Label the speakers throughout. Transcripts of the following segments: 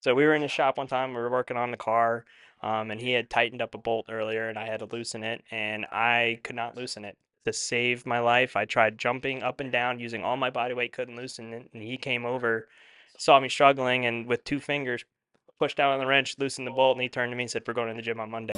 Speaker 1: So we were in the shop one time. We were working on the car, um, and he had tightened up a bolt earlier, and I had to loosen it, and I could not loosen it. To save my life, I tried jumping up and down using all my body weight, couldn't loosen it, and he came over, saw me struggling, and with two fingers pushed down on the wrench, loosened the bolt, and he turned to me and said, "We're going to the gym on Monday."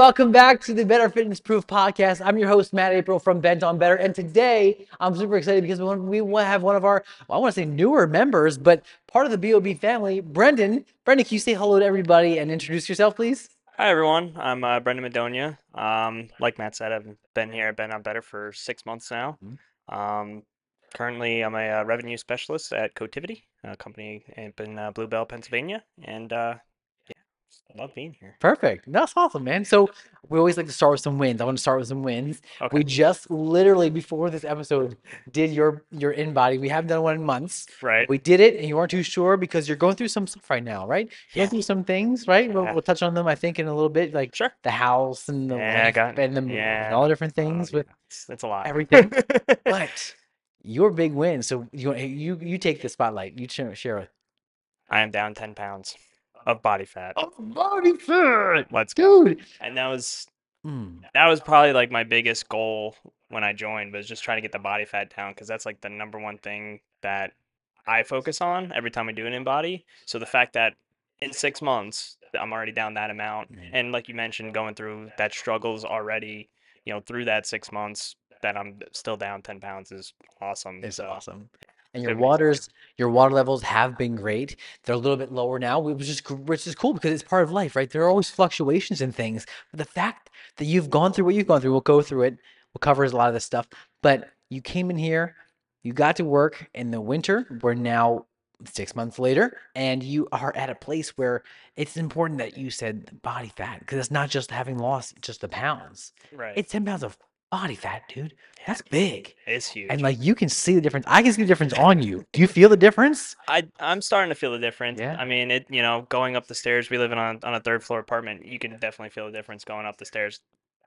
Speaker 2: Welcome back to the Better Fitness Proof podcast. I'm your host, Matt April from Bent on Better. And today I'm super excited because we want to have one of our, well, I want to say newer members, but part of the BOB family, Brendan. Brendan, can you say hello to everybody and introduce yourself, please?
Speaker 1: Hi, everyone. I'm uh, Brendan Madonia. Um, like Matt said, I've been here at Bent on Better for six months now.
Speaker 2: Mhm.
Speaker 1: Um, currently, I'm a uh, revenue specialist at Cotiviti, a company up in uh, Blue Bell, Pennsylvania. And uh, I love being here.
Speaker 2: Perfect. That's awesome, man. So we always like to start with some wins. I want to start with some wins.
Speaker 1: Okay.
Speaker 2: We just literally before this episode did your your InBody. We haven't done one in months.
Speaker 1: Right.
Speaker 2: We did it, and you weren't too sure because you're going through some stuff right now, right? You're
Speaker 1: Yeah.
Speaker 2: going through some things, right? We'll, we'll touch on them, I think, in a little bit, like
Speaker 1: Sure.
Speaker 2: the house and the
Speaker 1: Yeah, got-
Speaker 2: and the
Speaker 1: yeah.
Speaker 2: and all the different
Speaker 1: Oh,
Speaker 2: things
Speaker 1: yeah,
Speaker 2: with
Speaker 1: it's, it's a lot.
Speaker 2: everything. but your big win. So you you you take the spotlight. You share share it.
Speaker 1: I am down 10 pounds of body fat.
Speaker 2: Oh, body fat,
Speaker 1: Let's go.
Speaker 2: dude.
Speaker 1: And that was
Speaker 2: Mm,
Speaker 1: that was probably like my biggest goal when I joined was just trying to get the body fat down because that's like the number one thing that I focus on every time I do an InBody. So the fact that in six months I'm already down that amount,
Speaker 2: Mhm.
Speaker 1: and like you mentioned, going through that struggles already, you know, through that six months that I'm still down ten pounds is awesome.
Speaker 2: it's
Speaker 1: so
Speaker 2: awesome. And your waters, your water levels have been great. They're a little bit lower now, which is which is cool because it's part of life, right? There are always fluctuations in things. But the fact that you've gone through what you've gone through, we'll go through it. We'll cover a lot of this stuff. But you came in here, you got to work in the winter. We're now six months later, and you are at a place where it's important that you said body fat because it's not just having lost just the pounds.
Speaker 1: right,
Speaker 2: It's 10 pounds of body fat, dude. That's big.
Speaker 1: it's huge.
Speaker 2: And like you can see the difference. I can see the difference on you. Do you feel the difference?
Speaker 1: I I'm starting to feel the difference.
Speaker 2: Yeah.
Speaker 1: I mean, it you know, going up the stairs. We live in on on a third floor apartment. You can definitely feel the difference going up the stairs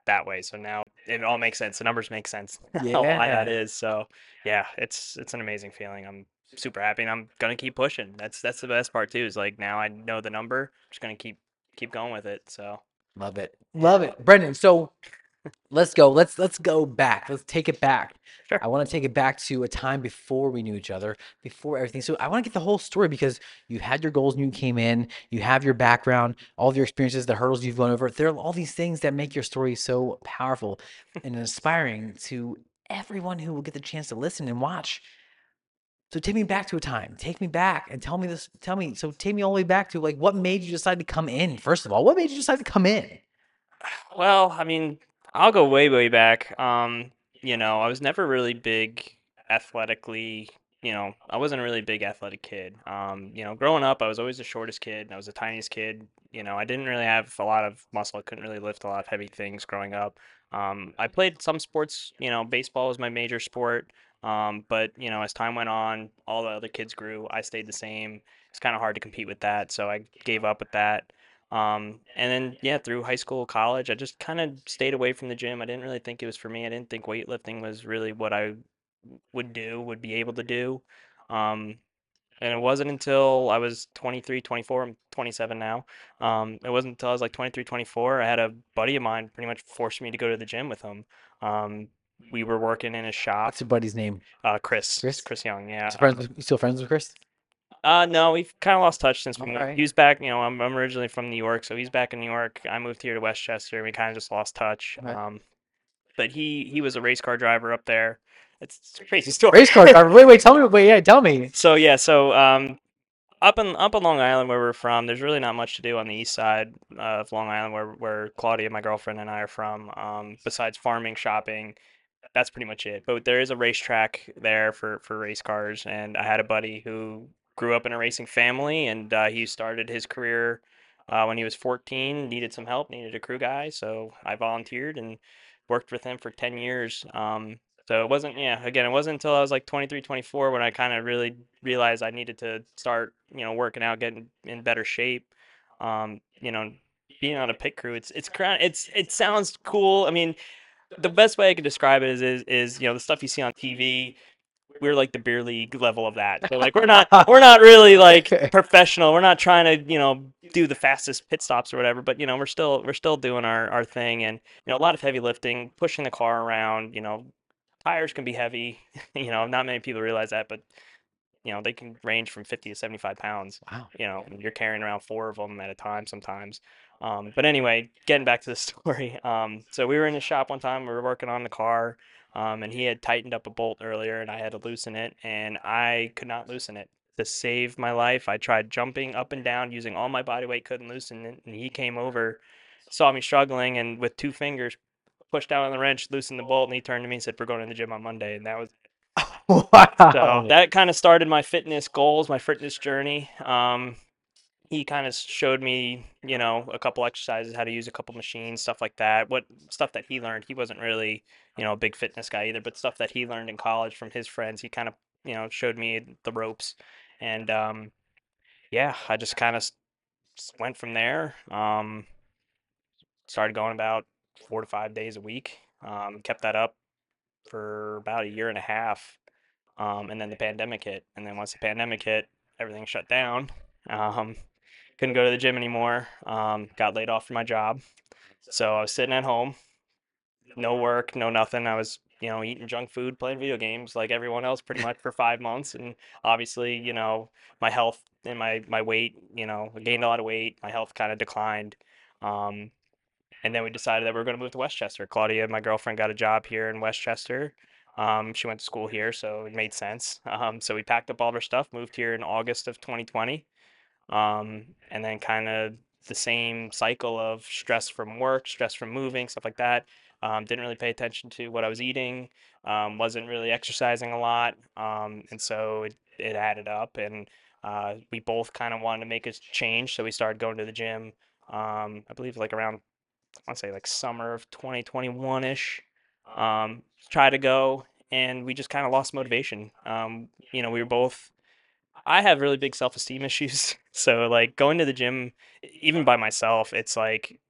Speaker 1: that way. So now it all makes sense. The numbers make sense. how why that
Speaker 2: Yeah.
Speaker 1: is. So yeah, it's it's an amazing feeling. I'm super happy, and I'm gonna keep pushing. That's that's the best part too. Is like now I know the number. just gonna keep keep going with it. So
Speaker 2: Love it. Love it. Brendan, so let's go. Let's let's go back. Let's take it back.
Speaker 1: Sure.
Speaker 2: I want to take it back to a time before we knew each other, before everything. So I want to get the whole story because you had your goals when you came in, you have your background, all of your experiences, the hurdles you've gone over. There are all these things that make your story so powerful and inspiring to everyone who will get the chance to listen and watch. So take me back to a time. Take me back and tell me this. Tell me. So take me all the way back to like what made you decide to come in. First of all, what made you decide to come in?
Speaker 1: Well, I mean, I'll go way, way back. Um, you know, I was never really big athletically. You know, I wasn't a really big athletic kid. Um, you know, growing up, I was always the shortest kid. I was the tiniest kid. You know, I didn't really have a lot of muscle. I couldn't really lift a lot of heavy things growing up. Um, I played some sports. You know, baseball was my major sport. Um, but you know, as time went on, all the other kids grew. I stayed the same. It's kind of hard to compete with that, so I gave up with that. Um, and then yeah, through high school, college, I just kind of stayed away from the gym. I didn't really think it was for me. I didn't think weightlifting was really what I would do, would be able to do. Um, and it wasn't until I was 23, 24, I'm 27 now. Um, it wasn't until I was like 23, 24, I had a buddy of mine pretty much forced me to go to the gym with him. Um, we were working in a shop.
Speaker 2: What's your buddy's name?
Speaker 1: Uh, Chris,
Speaker 2: Chris?
Speaker 1: Chris Young, yeah.
Speaker 2: Still friends with, you still friends with Chris?
Speaker 1: Uh, no, we've kind of lost touch since we moved.
Speaker 2: Alright.
Speaker 1: He was back, you know, I'm, I'm originally from New York, so he's back in New York. I moved here to West Chester. And we kind of just lost touch.
Speaker 2: Right.
Speaker 1: Um, but he he was a race car driver up there. It's, it's a crazy story.
Speaker 2: Race car driver. Wait, wait, tell me. Wait, yeah, tell me.
Speaker 1: So yeah, so um, up in up in Long Island where we're from, there's really not much to do on the east side uh, of Long Island where where Claudia, my girlfriend, and I are from. Um, besides farming, shopping, that's pretty much it. But there is a racetrack there for for race cars, and I had a buddy who grew up in a racing family, and uh, he started his career uh, when he was 14. Needed some help, needed a crew guy, so I volunteered and worked with him for 10 years. Um, So it wasn't, yeah, again, it wasn't until I was like 23, 24 when I kind of really realized I needed to start, you know, working out, getting in better shape. Um, you know, being on a pit crew, it's it's it's it sounds cool. I mean, the best way I could describe it is is is you know the stuff you see on TV. We're like the beer league level of that. So like we're not we're not really like professional. We're not trying to you know do the fastest pit stops or whatever. But you know we're still we're still doing our our thing and you know a lot of heavy lifting, pushing the car around. You know tires can be heavy. You know not many people realize that, but you know they can range from 50 to 75 pounds
Speaker 2: Wow.
Speaker 1: you know, and you're carrying around four of them at a time sometimes. Um, but anyway, getting back to the story. Um, so we were in the shop one time, we were working on the car, um, and he had tightened up a bolt earlier, and I had to loosen it, and I could not loosen it. To save my life, I tried jumping up and down using all my body weight, couldn't loosen it, and he came over, saw me struggling, and with two fingers pushed down on the wrench, loosened the bolt, and he turned to me and said, "We're going to the gym on Monday," and that was so
Speaker 2: Wow.
Speaker 1: that kind of started my fitness goals, my fitness journey. Um, he kind of showed me, you know, a couple exercises, how to use a couple machines, stuff like that. What stuff that he learned. He wasn't really, you know, a big fitness guy either, but stuff that he learned in college from his friends. He kind of, you know, showed me the ropes, and um, yeah, I just kind of went from there. Um, started going about four to five days a week. Um, kept that up for about a year and a half um, and then the pandemic hit. And then once the pandemic hit, everything shut down. Um, couldn't go to the gym anymore. Um, got laid off from my job. So I was sitting at home, no work, no nothing. I was, you know, eating junk food, playing video games like everyone else pretty much for five months. And obviously, you know, my health and my, my weight, you know, I gained a lot of weight. My health kind of declined. Um, and then we decided that we were going to move to West Chester. Claudia, my girlfriend, got a job here in West Chester. Um, she went to school here, so it made sense. Um, so we packed up all of our stuff, moved here in August of 2020, um, and then kind of the same cycle of stress from work, stress from moving, stuff like that. Um, didn't really pay attention to what I was eating, um, wasn't really exercising a lot, um, and so it, it added up. And uh, we both kind of wanted to make a change, so we started going to the gym. Um, I believe like around I want to say like summer of 2021-ish. Um, try to go, and we just kind of lost motivation. Um, you know, we were both. I have really big self-esteem issues, so like going to the gym, even by myself, it's like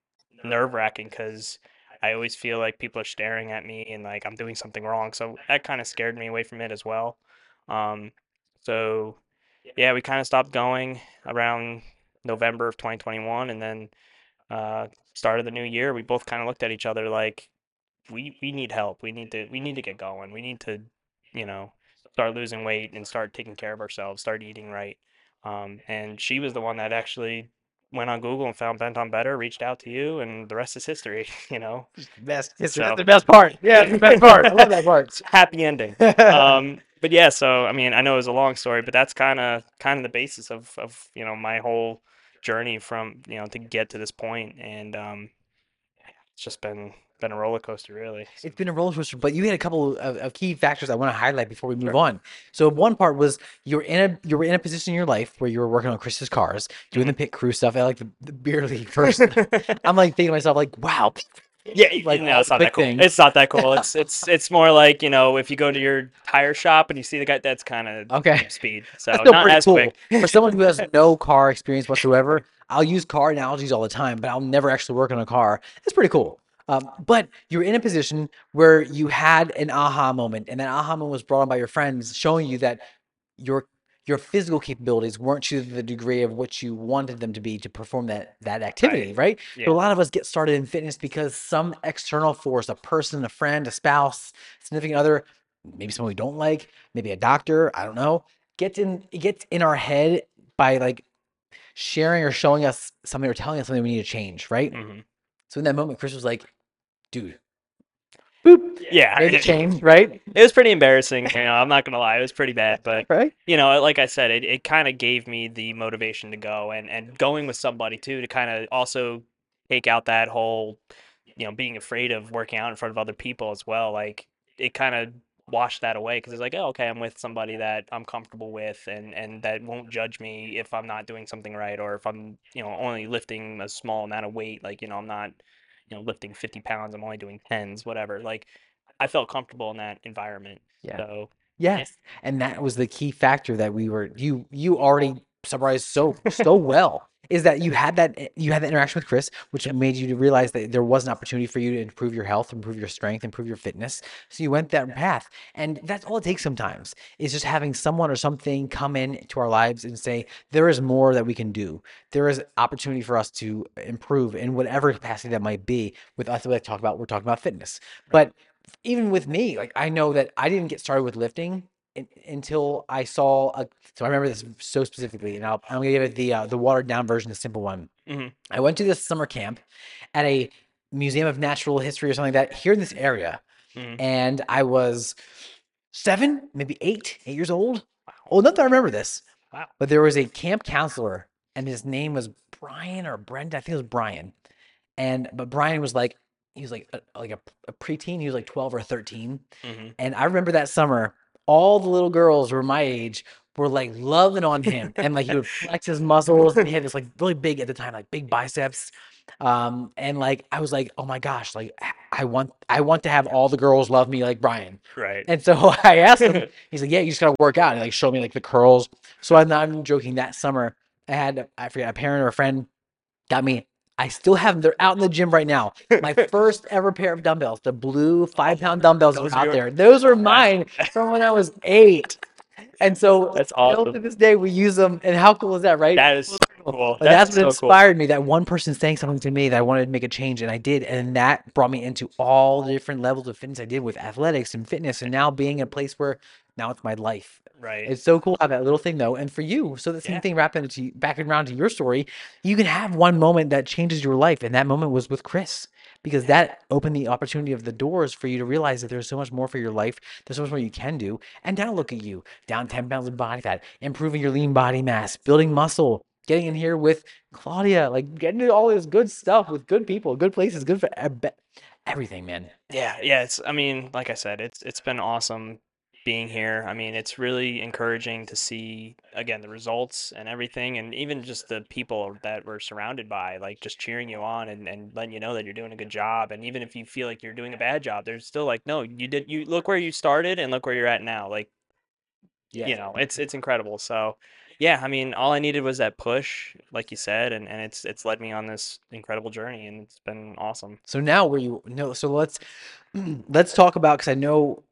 Speaker 1: nerve-wracking because I always feel like people are staring at me and like I'm doing something wrong. So that kind of scared me away from it as well. Um, so yeah, we kind of stopped going around November of 2021, and then uh, start of the new year, we both kind of looked at each other like we we need help. We need to we need to get going. We need to, you know, start losing weight and start taking care of ourselves, start eating right. Um, and she was the one that actually went on Google and found Bent on Better, reached out to you, and the rest is history, you know.
Speaker 2: Best. It's
Speaker 1: So
Speaker 2: the best part. Yeah, the best part. I love that part.
Speaker 1: happy ending. Um, but yeah, so I mean, I know it was a long story, but that's kind of kind of the basis of of you know my whole journey from you know to get to this point, and um, it's just been been a roller coaster, really. So,
Speaker 2: It's been a roller coaster, but you had a couple of, of key factors I want to highlight before we move
Speaker 1: Sure.
Speaker 2: on. So one part was you were in a you were in a position in your life where you were working on Chris's cars, doing the
Speaker 1: Mm-hmm.
Speaker 2: pit crew stuff. I like the, the beer league first. I'm like thinking to myself, like, wow,
Speaker 1: yeah,
Speaker 2: like
Speaker 1: no, it's not that cool.
Speaker 2: things.
Speaker 1: It's not that cool. It's it's it's more like you know if you go to your tire shop and you see the guy that's kind of
Speaker 2: Okay.
Speaker 1: speed, so not as
Speaker 2: cool.
Speaker 1: quick.
Speaker 2: For someone who has no car experience whatsoever, I'll use car analogies all the time, but I'll never actually work on a car. It's pretty cool. Um, but you're in a position where you had an aha moment, and that aha moment was brought on by your friends, showing you that your your physical capabilities weren't to the degree of what you wanted them to be to perform that that activity, right?
Speaker 1: Yeah.
Speaker 2: So a lot of us get started in fitness because some external force, a person, a friend, a spouse, significant other, maybe someone we don't like, maybe a doctor, I don't know, gets in it gets in our head by like sharing or showing us something or telling us something we need to change, right?
Speaker 1: hmm
Speaker 2: So in that moment, Chris was like, dude, boop,
Speaker 1: Yeah,
Speaker 2: made change, right?
Speaker 1: it was pretty embarrassing. You know, I'm not gonna lie, it was pretty bad, but
Speaker 2: Right?
Speaker 1: you know, like I said, it, it kind of gave me the motivation to go and and going with somebody too to kind of also take out that whole, you know, being afraid of working out in front of other people as well. Like it kind of washed that away because it's like, oh, okay, I'm with somebody that I'm comfortable with and and that won't judge me if I'm not doing something right or if I'm, you know, only lifting a small amount of weight. Like, you know, I'm not, you know, lifting 50 pounds. I'm only doing tens, whatever. Like I felt comfortable in that environment.
Speaker 2: Yeah.
Speaker 1: So yeah,
Speaker 2: Yes, and that was the key factor that we were you you already summarized so so well is that you had that eh, you had that interaction with Chris, which
Speaker 1: yep,
Speaker 2: made you to realize that there was an opportunity for you to improve your health, improve your strength, improve your fitness. So you went that path, and that's all it takes sometimes is just having someone or something come in to our lives and say there is more that we can do. There is opportunity for us to improve in whatever capacity that might be. With us, like talk about we're talking about fitness,
Speaker 1: right.
Speaker 2: but even with me, like I know that I didn't get started with lifting un- until I saw a. So I remember this so specifically, and I'll, I'm gonna give it the uh, the watered down version, the simple one.
Speaker 1: hmm
Speaker 2: I went to this summer camp at a museum of natural history or something like that here in this area,
Speaker 1: hmm
Speaker 2: and I was seven, maybe eight, eight years old. Old enough to remember this,
Speaker 1: Wow.
Speaker 2: but there was a camp counselor, and his name was Brian or Brent. I think it was Brian. And but Brian was like, he was like a, like a, a preteen. He was like 12 or 13.
Speaker 1: hmm
Speaker 2: And I remember that summer, all the little girls were my age were like loving on him. And like he would flex his muscles. And he had this like really big at the time, like big biceps. Um, and like I was like, oh my gosh, like I want I want to have all the girls love me like Brian.
Speaker 1: Right.
Speaker 2: And so I asked him, he's like, yeah, you just gotta work out. And like show me like the curls. So I'm not even joking. That summer, I had I forget a parent or a friend got me. I still have them. They're out in the gym right now. My first ever pair of dumbbells, the blue five pound dumbbells are out there. Those
Speaker 1: were
Speaker 2: mine from when I was eight. And so
Speaker 1: That's
Speaker 2: still to this day we use them. And how cool is that, right?
Speaker 1: That is so cool.
Speaker 2: That's,
Speaker 1: That's
Speaker 2: what
Speaker 1: so cool.
Speaker 2: inspired me. That one person saying something to me that I wanted to make a change, and I did. And that brought me into all the different levels of fitness I did with athletics and fitness, and now being in a place where now it's my life.
Speaker 1: Right.
Speaker 2: It's so cool how that little thing though, and for you, so the same
Speaker 1: Yeah.
Speaker 2: thing wrapping into back around to your story, you can have one moment that changes your life, and that moment was with Chris because that opened the opportunity of the doors for you to realize that there's so much more for your life. There's so much more you can do, and now look at you, down ten pounds of body fat, improving your lean body mass, building muscle, getting in here with Claudia, like getting to all this good stuff with good people, good places, good for eh, everything, man.
Speaker 1: Yeah, yeah, it's I mean, like I said, it's it's been awesome being here. I mean, it's really encouraging to see again the results and everything and even just the people that we're surrounded by, like just cheering you on and, and letting you know that you're doing a good job. And even if you feel like you're doing a bad job, they're still like, no, you did you look where you started and look where you're at now. Like, yeah.
Speaker 2: you
Speaker 1: know, it's it's incredible. So yeah, I mean, all I needed was that push, like you said, and, and it's it's led me on this incredible journey and it's been awesome.
Speaker 2: So now where you no, so let's let's talk about because I know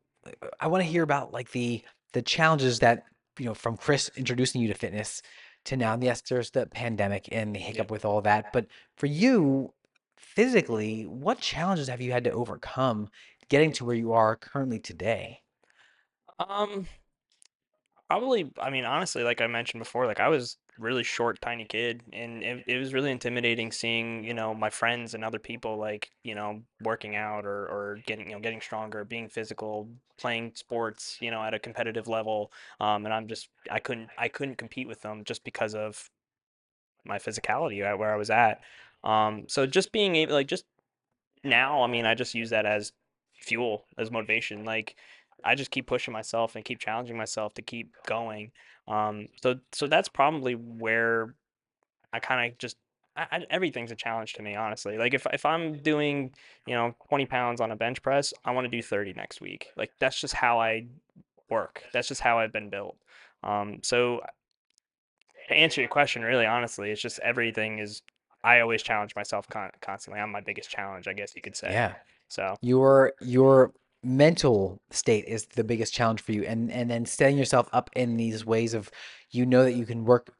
Speaker 2: I want to hear about like the the challenges that you know from Chris introducing you to fitness to now. Yes, there's the pandemic and the
Speaker 1: Yeah.
Speaker 2: hiccup with all that, but for you physically, what challenges have you had to overcome getting to where you are currently today?
Speaker 1: Um, Probably, I mean, honestly, like I mentioned before, like I was really short, tiny kid, and it, it was really intimidating seeing, you know, my friends and other people like, you know, working out or or getting, you know, getting stronger, being physical, playing sports, you know, at a competitive level. Um, and I'm just, I couldn't, I couldn't compete with them just because of my physicality at where I was at. Um, so just being able, like, just now, I mean, I just use that as fuel, as motivation. Like I just keep pushing myself and keep challenging myself to keep going. Um, so so that's probably where I kind of just I, I, everything's a challenge to me, honestly. Like if if I'm doing, you know, 20 pounds on a bench press, I want to do 30 next week. Like that's just how I work. That's just how I've been built. Um, so to answer your question, really honestly, it's just everything is I always challenge myself con constantly. I'm my biggest challenge, I guess you could say.
Speaker 2: Yeah.
Speaker 1: So
Speaker 2: Your your mental state is the biggest challenge for you, and and then setting yourself up in these ways of you know that you can work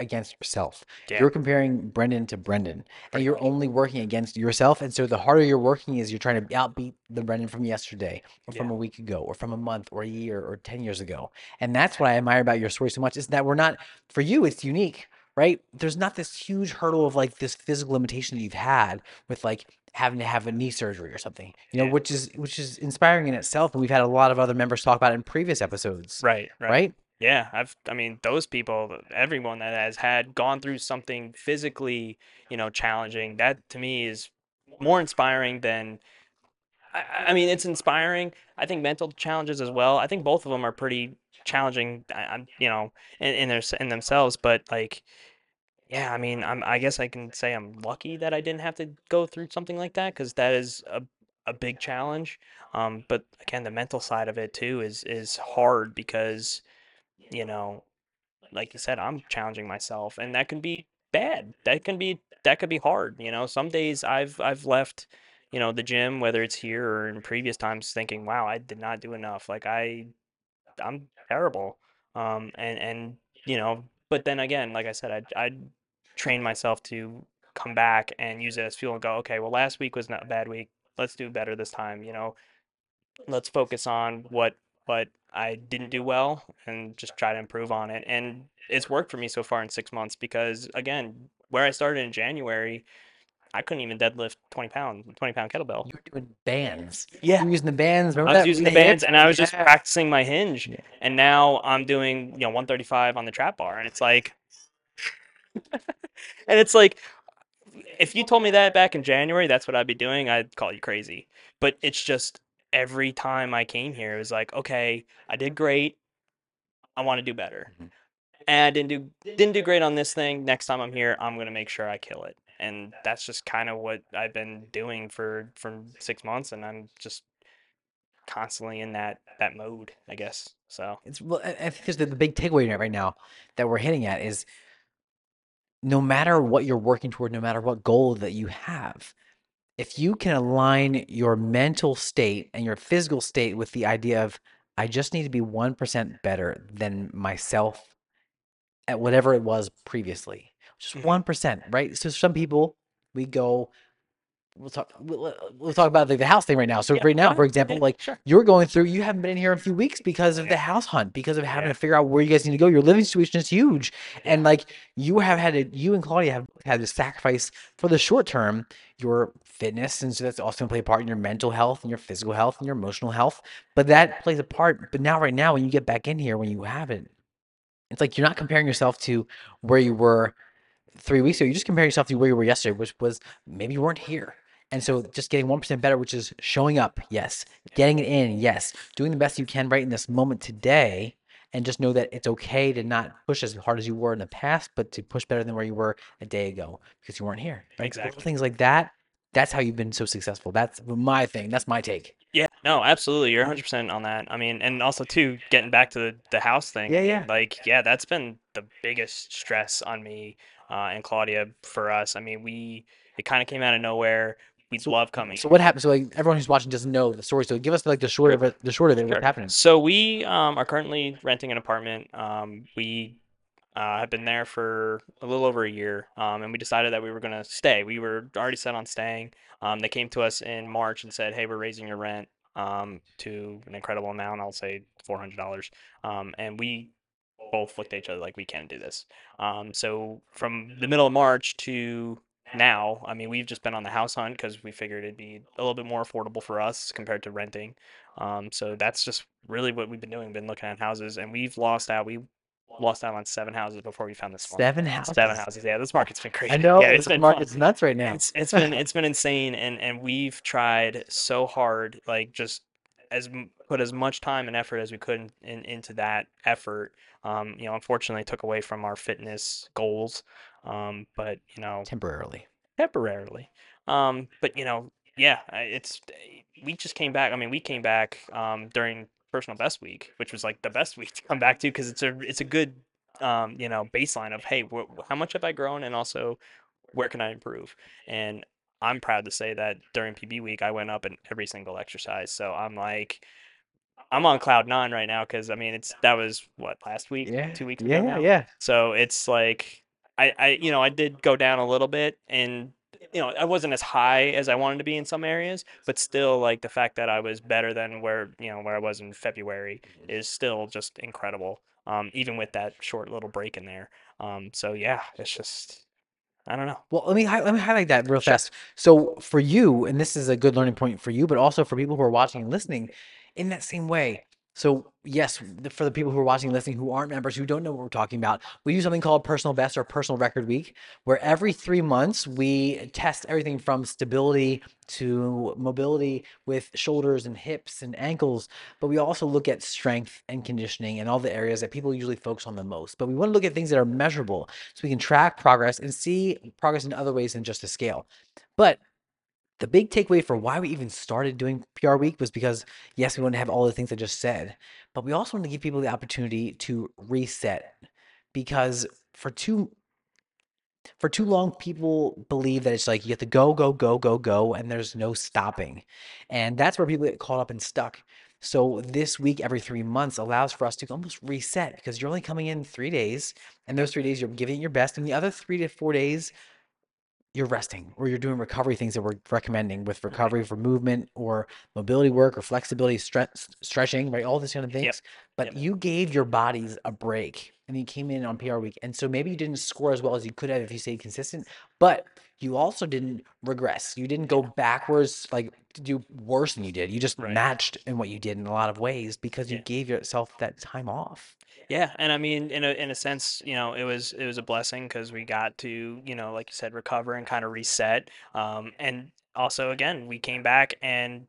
Speaker 2: against yourself.
Speaker 1: yeah,
Speaker 2: You're comparing Brendan to Brendan, and you're only working against yourself. And so the harder you're working is you're trying to outbeat the Brendan from yesterday, or from a week ago, or from a month, or a year, or ten years ago. And that's what I admire about your story so much is that we're not for you. It's unique, right? There's not this huge hurdle of like this physical limitation that you've had with like having to have a knee surgery or something, you know,
Speaker 1: Yeah.
Speaker 2: which is which is inspiring in itself. And we've had a lot of other members talk about it in previous episodes,
Speaker 1: Right, right.
Speaker 2: right?
Speaker 1: Yeah, I've, I mean, those people, everyone that has had gone through something physically, you know, challenging, that to me is more inspiring than, I, I I mean, it's inspiring. I think mental challenges as well. I think both of them are pretty challenging, you know, in, in their, in themselves. But like, yeah, I mean, I'm, I guess I can say I'm lucky that I didn't have to go through something like that because that is a a big challenge. Um, but again, the mental side of it too is is hard because you know, like you said, I'm challenging myself, and that can be bad. That can be that could be hard. You know, some days I've I've left, you know, the gym, whether it's here or in previous times, thinking, "Wow, I did not do enough. Like I I'm terrible." Um, and and you know, but then again, like I said, I I train myself to come back and use it as fuel and go, okay, well, last week was not a bad week. Let's do better this time. You know, let's focus on what what I didn't do well and just try to improve on it. And it's worked for me so far in six months because again, where I started in January, I couldn't even deadlift 20 pound, 20 pound kettlebell.
Speaker 2: You were doing bands.
Speaker 1: Yeah.
Speaker 2: You were using the bands. Remember
Speaker 1: I was
Speaker 2: that?
Speaker 1: using the bands and I was just
Speaker 2: Yeah.
Speaker 1: practicing my hinge.
Speaker 2: Yeah.
Speaker 1: And now I'm doing, you know, 135 on the trap bar. And it's like, and it's like, if you told me that back in January, that's what I'd be doing, I'd call you crazy. But it's just every time I came here, it was like, okay, I did great. I want to do better.
Speaker 2: Mhm.
Speaker 1: And I didn't do didn't do great on this thing. Next time I'm here, I'm gonna make sure I kill it. And that's just kind of what I've been doing for for six months, and I'm just constantly in that that mode, I guess. So
Speaker 2: It's well, I, I think there's the, the big takeaway right now that we're hitting at is no matter what you're working toward, no matter what goal that you have, if you can align your mental state and your physical state with the idea of I just need to be 1% better than myself at whatever it was previously. Just
Speaker 1: Mhm.
Speaker 2: 1%, right? So some people we go we'll talk we'll, we'll talk about like the house thing right now. So
Speaker 1: Yeah,
Speaker 2: right now, for example,
Speaker 1: Yeah,
Speaker 2: like
Speaker 1: sure.
Speaker 2: you're going through you haven't been in here in a few weeks because of the house hunt, because of having
Speaker 1: Yeah.
Speaker 2: to figure out where you guys need to go. Your living situation is huge. And like you have had to you and Claudia have had to sacrifice for the short term your fitness. And so that's also gonna play a part in your mental health and your physical health and your emotional health. But that plays a part. But now right now when you get back in here, when you haven't, it's like you're not comparing yourself to where you were three weeks ago. You just compare yourself to where you were yesterday, which was maybe you weren't here. And so just getting 1% better, which is showing up, yes. Getting it in, yes. Doing the best you can right in this moment today. And just know that it's okay to not push as hard as you were in the past, but to push better than where you were a day ago because you weren't here. Right?
Speaker 1: Exactly.
Speaker 2: Things like that. That's how you've been so successful. That's my thing. That's my take.
Speaker 1: Yeah, no, absolutely. You're 100% on that. I mean, and also too, getting back to the, the house thing.
Speaker 2: Yeah, yeah.
Speaker 1: Like, yeah, that's been the biggest stress on me uh, and Claudia for us. I mean, we it kind of came out of nowhere. We
Speaker 2: So-
Speaker 1: love coming.
Speaker 2: So what happened? So like everyone who's watching doesn't know the story. So give us like the short of it. The short of it.
Speaker 1: Sure.
Speaker 2: What's happening?
Speaker 1: So we um, are currently renting an apartment. Um, we uh, have been there for a little over a year, um, and we decided that we were going to stay. We were already set on staying. Um, they came to us in March and said, "Hey, we're raising your rent um, to an incredible amount. I'll say four hundred dollars." Um, and we both looked at each other like, "We can't do this." Um, so from the middle of March to now, I mean, we've just been on the house hunt because we figured it'd be a little bit more affordable for us compared to renting. Um, so that's just really what we've been doing. Been looking at houses, and we've lost out. We lost out on seven houses before we found this one.
Speaker 2: Seven houses.
Speaker 1: Seven houses. Yeah, this market's been crazy.
Speaker 2: I know.
Speaker 1: Yeah,
Speaker 2: it's
Speaker 1: it's been
Speaker 2: market's
Speaker 1: fun.
Speaker 2: nuts right now.
Speaker 1: It's it's been it's been insane, and and we've tried so hard, like just as put as much time and effort as we could in, in, into that effort. Um, you know, unfortunately, it took away from our fitness goals. Um, but you know,
Speaker 2: Temporarily.
Speaker 1: temporarily. Um, but you know, yeah, it's we just came back. I mean, we came back um, during personal best week, which was like the best week to come back to because it's a it's a good um, you know baseline of hey, wh- how much have I grown, and also where can I improve? And I'm proud to say that during PB week, I went up in every single exercise. So I'm like. I'm on cloud nine right now because I mean it's that was what last week,
Speaker 2: Yeah.
Speaker 1: two weeks ago
Speaker 2: Yeah.
Speaker 1: now.
Speaker 2: Yeah.
Speaker 1: So it's like I, I you know I did go down a little bit and you know I wasn't as high as I wanted to be in some areas, but still like the fact that I was better than where you know where I was in February is still just incredible. Um, even with that short little break in there. Um, so yeah, it's just I don't know.
Speaker 2: Well, let me let me highlight that real
Speaker 1: Sure.
Speaker 2: fast. So for you, and this is a good learning point for you, but also for people who are watching and listening, in that same way. So yes, for the people who are watching listening who aren't members who don't know what we're talking about, we do something called personal best or personal record week, where every three months we test everything from stability to mobility with shoulders and hips and ankles, but we also look at strength and conditioning and all the areas that people usually focus on the most. But we want to look at things that are measurable so we can track progress and see progress in other ways than just a scale. But the big takeaway for why we even started doing PR week was because yes, we wanted to have all the things I just said, but we also wanted to give people the opportunity to reset because for too for too long people believe that it's like you have to go go go go go and there's no stopping and that's where people get caught up and stuck. So this week every three months allows for us to almost reset because you're only coming in three days and those three days you're giving it your best and the other three to four days you're resting or you're doing recovery things that we're recommending with recovery for movement or mobility work or flexibility stre- stretching right all these kind of
Speaker 1: Yep.
Speaker 2: things but
Speaker 1: Yep.
Speaker 2: you gave your bodies a break and you came in on pr week and so maybe you didn't score as well as you could have if you stayed consistent but you also didn't regress you didn't go backwards like do worse than you did you just
Speaker 1: Right.
Speaker 2: matched in what you did in a lot of ways because you
Speaker 1: Yeah.
Speaker 2: gave yourself that time off
Speaker 1: Yeah, and I mean, in a in a sense, you know, it was it was a blessing because we got to, you know, like you said, recover and kind of reset. Um, and also, again, we came back and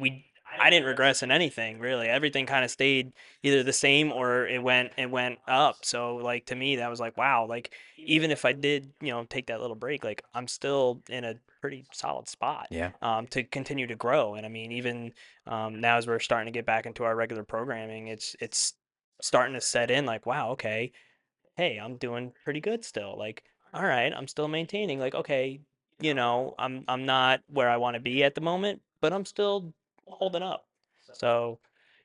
Speaker 1: we I didn't regress in anything really. Everything kind of stayed either the same or it went it went up. So like to me, that was like, wow, like even if I did, you know, take that little break, like I'm still in a pretty solid spot
Speaker 2: yeah
Speaker 1: um, to continue to grow. And I mean, even um, now as we're starting to get back into our regular programming, it's it's starting to set in like, wow, okay, hey, I'm doing pretty good still. Like, all right, I'm still maintaining. Like, okay, you know, I'm I'm not where I want to be at the moment, but I'm still holding up. So,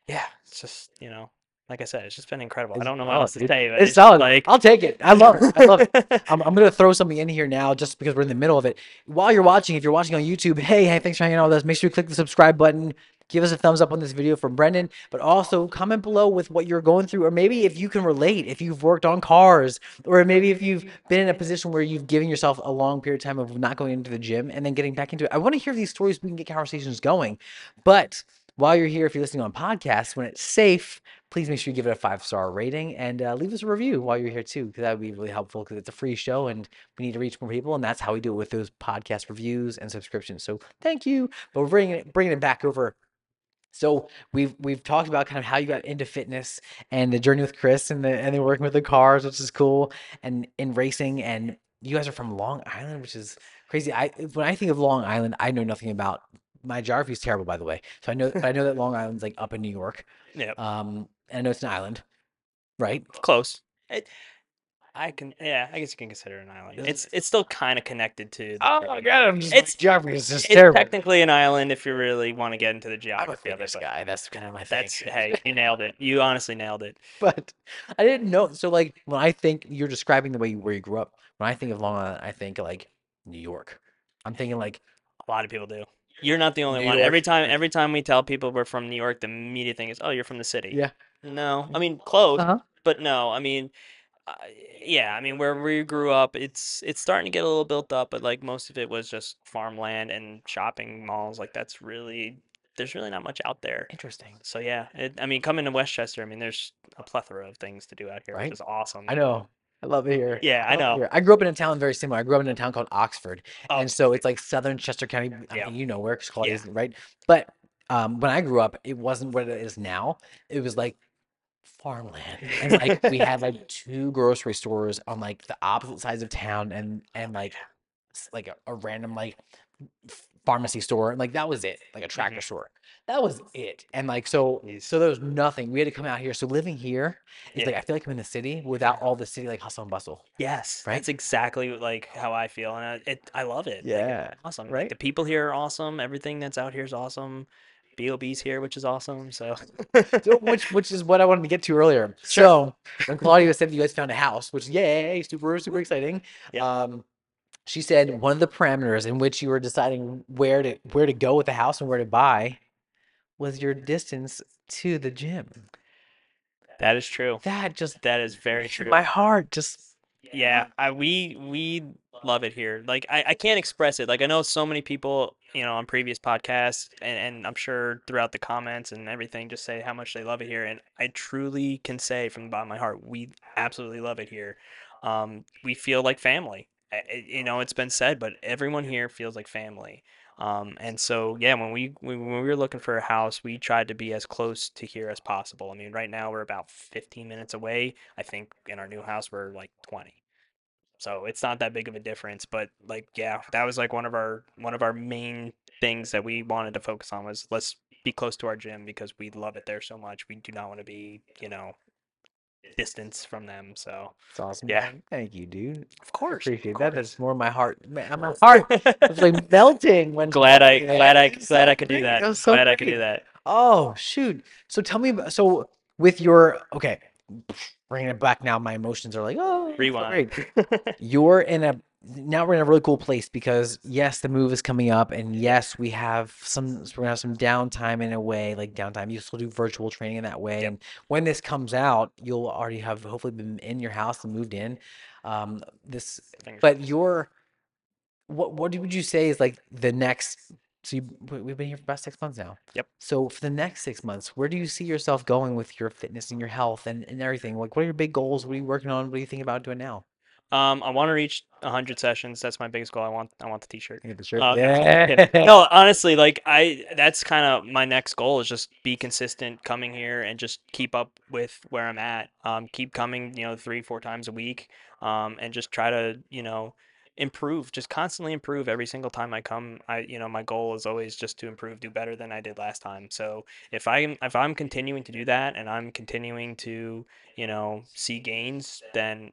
Speaker 1: yeah, it's just, you know, like I said, it's just been incredible. I don't know what
Speaker 2: solid,
Speaker 1: else to
Speaker 2: dude.
Speaker 1: say, but
Speaker 2: it's
Speaker 1: it's
Speaker 2: solid
Speaker 1: like
Speaker 2: i'll take it i love it i love it I'm, I'm gonna throw something in here now just because we're in the middle of it. While you're watching, if you're watching on YouTube, hey, hey, thanks for hanging out with us. Make sure you click the subscribe button. Give us a thumbs up on this video from Brendan, but also comment below with what you're going through, or maybe if you can relate, if you've worked on cars, or maybe if you've been in a position where you've given yourself a long period of time of not going into the gym and then getting back into it. I want to hear these stories. We can get conversations going. But while you're here, if you're listening on podcasts, when it's safe, please make sure you give it a five star rating and uh, leave us a review while you're here too, because that would be really helpful. Because it's a free show and we need to reach more people, and that's how we do it with those podcast reviews and subscriptions. So thank you. But we're bringing it bringing it back over. So we've we've talked about kind of how you got into fitness and the journey with Chris and the and then working with the cars, which is cool, and in racing. And you guys are from Long Island, which is crazy. I when I think of Long Island, I know nothing about. My geography is terrible, by the way. So I know I know that Long Island's like up in New York.
Speaker 1: yeah,
Speaker 2: Um, and I know it's an island, right?
Speaker 1: close. It, I can, yeah, I guess you can consider it an island. It's it's still kind of connected to. the
Speaker 2: Oh my god, I'm just
Speaker 1: It's-
Speaker 2: geography is just
Speaker 1: It's
Speaker 2: terrible.
Speaker 1: technically an island if you really want to get into the
Speaker 2: I'm a
Speaker 1: geography of it.
Speaker 2: fitness guy. That's kind of my thing.
Speaker 1: that's hey, you nailed it. You honestly nailed it.
Speaker 2: but I didn't know. So like when I think you're describing the way you, where you grew up, when I think of Long Island, I think like New York. I'm thinking like
Speaker 1: A lot of people do. You're not the only
Speaker 2: New
Speaker 1: one. Every time, every time we tell people we're from New York, the immediate thing is, "Oh, you're from the city."
Speaker 2: Yeah.
Speaker 1: No, I mean close,
Speaker 2: Uh-huh.
Speaker 1: but no. I mean, uh, yeah. I mean, where we grew up, it's it's starting to get a little built up, but like most of it was just farmland and shopping malls. Like that's really there's really not much out there.
Speaker 2: interesting.
Speaker 1: So yeah, it, I mean, coming to West Chester, I mean, there's a plethora of things to do out here,
Speaker 2: Right.
Speaker 1: which is awesome.
Speaker 2: I know. I love it here.
Speaker 1: Yeah, I
Speaker 2: it
Speaker 1: know.
Speaker 2: I grew up in a town very similar. I grew up in a town called Oxford,
Speaker 1: Oh,
Speaker 2: and so it's like southern Chester County. I
Speaker 1: Yeah.
Speaker 2: mean, you know where it's called,
Speaker 1: Yeah.
Speaker 2: right? But um, when I grew up, it wasn't what it is now. It was like farmland, and like we had like two grocery stores on like the opposite sides of town, and and like s- like a, a random like f- pharmacy store, and like that was it, like a tractor
Speaker 1: Mhm.
Speaker 2: store. That was it, and like so,
Speaker 1: Jeez.
Speaker 2: so there was nothing. We had to come out here. So living here is
Speaker 1: Yeah.
Speaker 2: like I feel like I'm in the city without all the city like hustle and bustle.
Speaker 1: Yes,
Speaker 2: Right?
Speaker 1: that's exactly like how I feel, and I, it I love it. Like, it's
Speaker 2: Yeah,
Speaker 1: awesome. Like,
Speaker 2: right?
Speaker 1: the people here are awesome. Everything that's out here is awesome. Bob's here, which is awesome. So,
Speaker 2: So, which which is what I wanted to get to earlier.
Speaker 1: Sure.
Speaker 2: So when Claudia said you guys found a house, which yay, super super exciting.
Speaker 1: Yeah.
Speaker 2: Um, she said one of the parameters in which you were deciding where to where to go with the house and where to buy was your distance to the gym.
Speaker 1: that is true.
Speaker 2: That just
Speaker 1: That is very true.
Speaker 2: my heart. Just
Speaker 1: Yeah, I we we love it here. Like I, I can't express it. Like I know so many people, you know, on previous podcasts and, and I'm sure throughout the comments and everything just say how much they love it here. And I truly can say from the bottom of my heart, we absolutely love it here. Um, we feel like family. I- You know, it's been said, but everyone here feels like family. Um, and so yeah, when we when we were looking for a house, we tried to be as close to here as possible. I mean, right now we're about 15 minutes away. I think in our new house we're like 20. So it's not that big of a difference, but like yeah, that was like one of our one of our main things that we wanted to focus on was let's be close to our gym because we love it there so much. We do not want to be, you know, distance from them. So
Speaker 2: It's awesome.
Speaker 1: Yeah.
Speaker 2: Thank you, dude.
Speaker 1: of course,
Speaker 2: Appreciate that. That's more my heart. Man, my heart was like melting when
Speaker 1: glad I
Speaker 2: man.
Speaker 1: glad I glad
Speaker 2: so
Speaker 1: I could do
Speaker 2: great.
Speaker 1: that.
Speaker 2: So
Speaker 1: glad I could do that.
Speaker 2: Oh shoot! So tell me, so with your okay, bringing it back now, my emotions are like oh
Speaker 1: Rewind.
Speaker 2: You're in a now we're in a really cool place because yes, the move is coming up, and yes, we have some we're gonna have some downtime in a way, like downtime. You still do virtual training in that way,
Speaker 1: Yep.
Speaker 2: and when this comes out, you'll already have hopefully been in your house and moved in. Um, this,
Speaker 1: Fingers
Speaker 2: but your what what would you say is like the next? So you, we- we've been here for about six months now.
Speaker 1: Yep.
Speaker 2: So for the next six months, where do you see yourself going with your fitness and your health and, and everything? Like, what are your big goals? What are you working on? What are you thinking about doing now?
Speaker 1: Um, I want to reach 100 sessions. That's my biggest goal. I want I want the t-shirt.
Speaker 2: Get the shirt.
Speaker 1: Uh, no,
Speaker 2: yeah.
Speaker 1: no, honestly, like I, that's kind of my next goal is just be consistent coming here and just keep up with where I'm at. Um, keep coming, you know, three, four times a week. Um, and just try to, you know, improve, just constantly improve every single time I come. I, you know, my goal is always just to improve, do better than I did last time. So if I am, if I'm continuing to do that and I'm continuing to, you know, see gains, then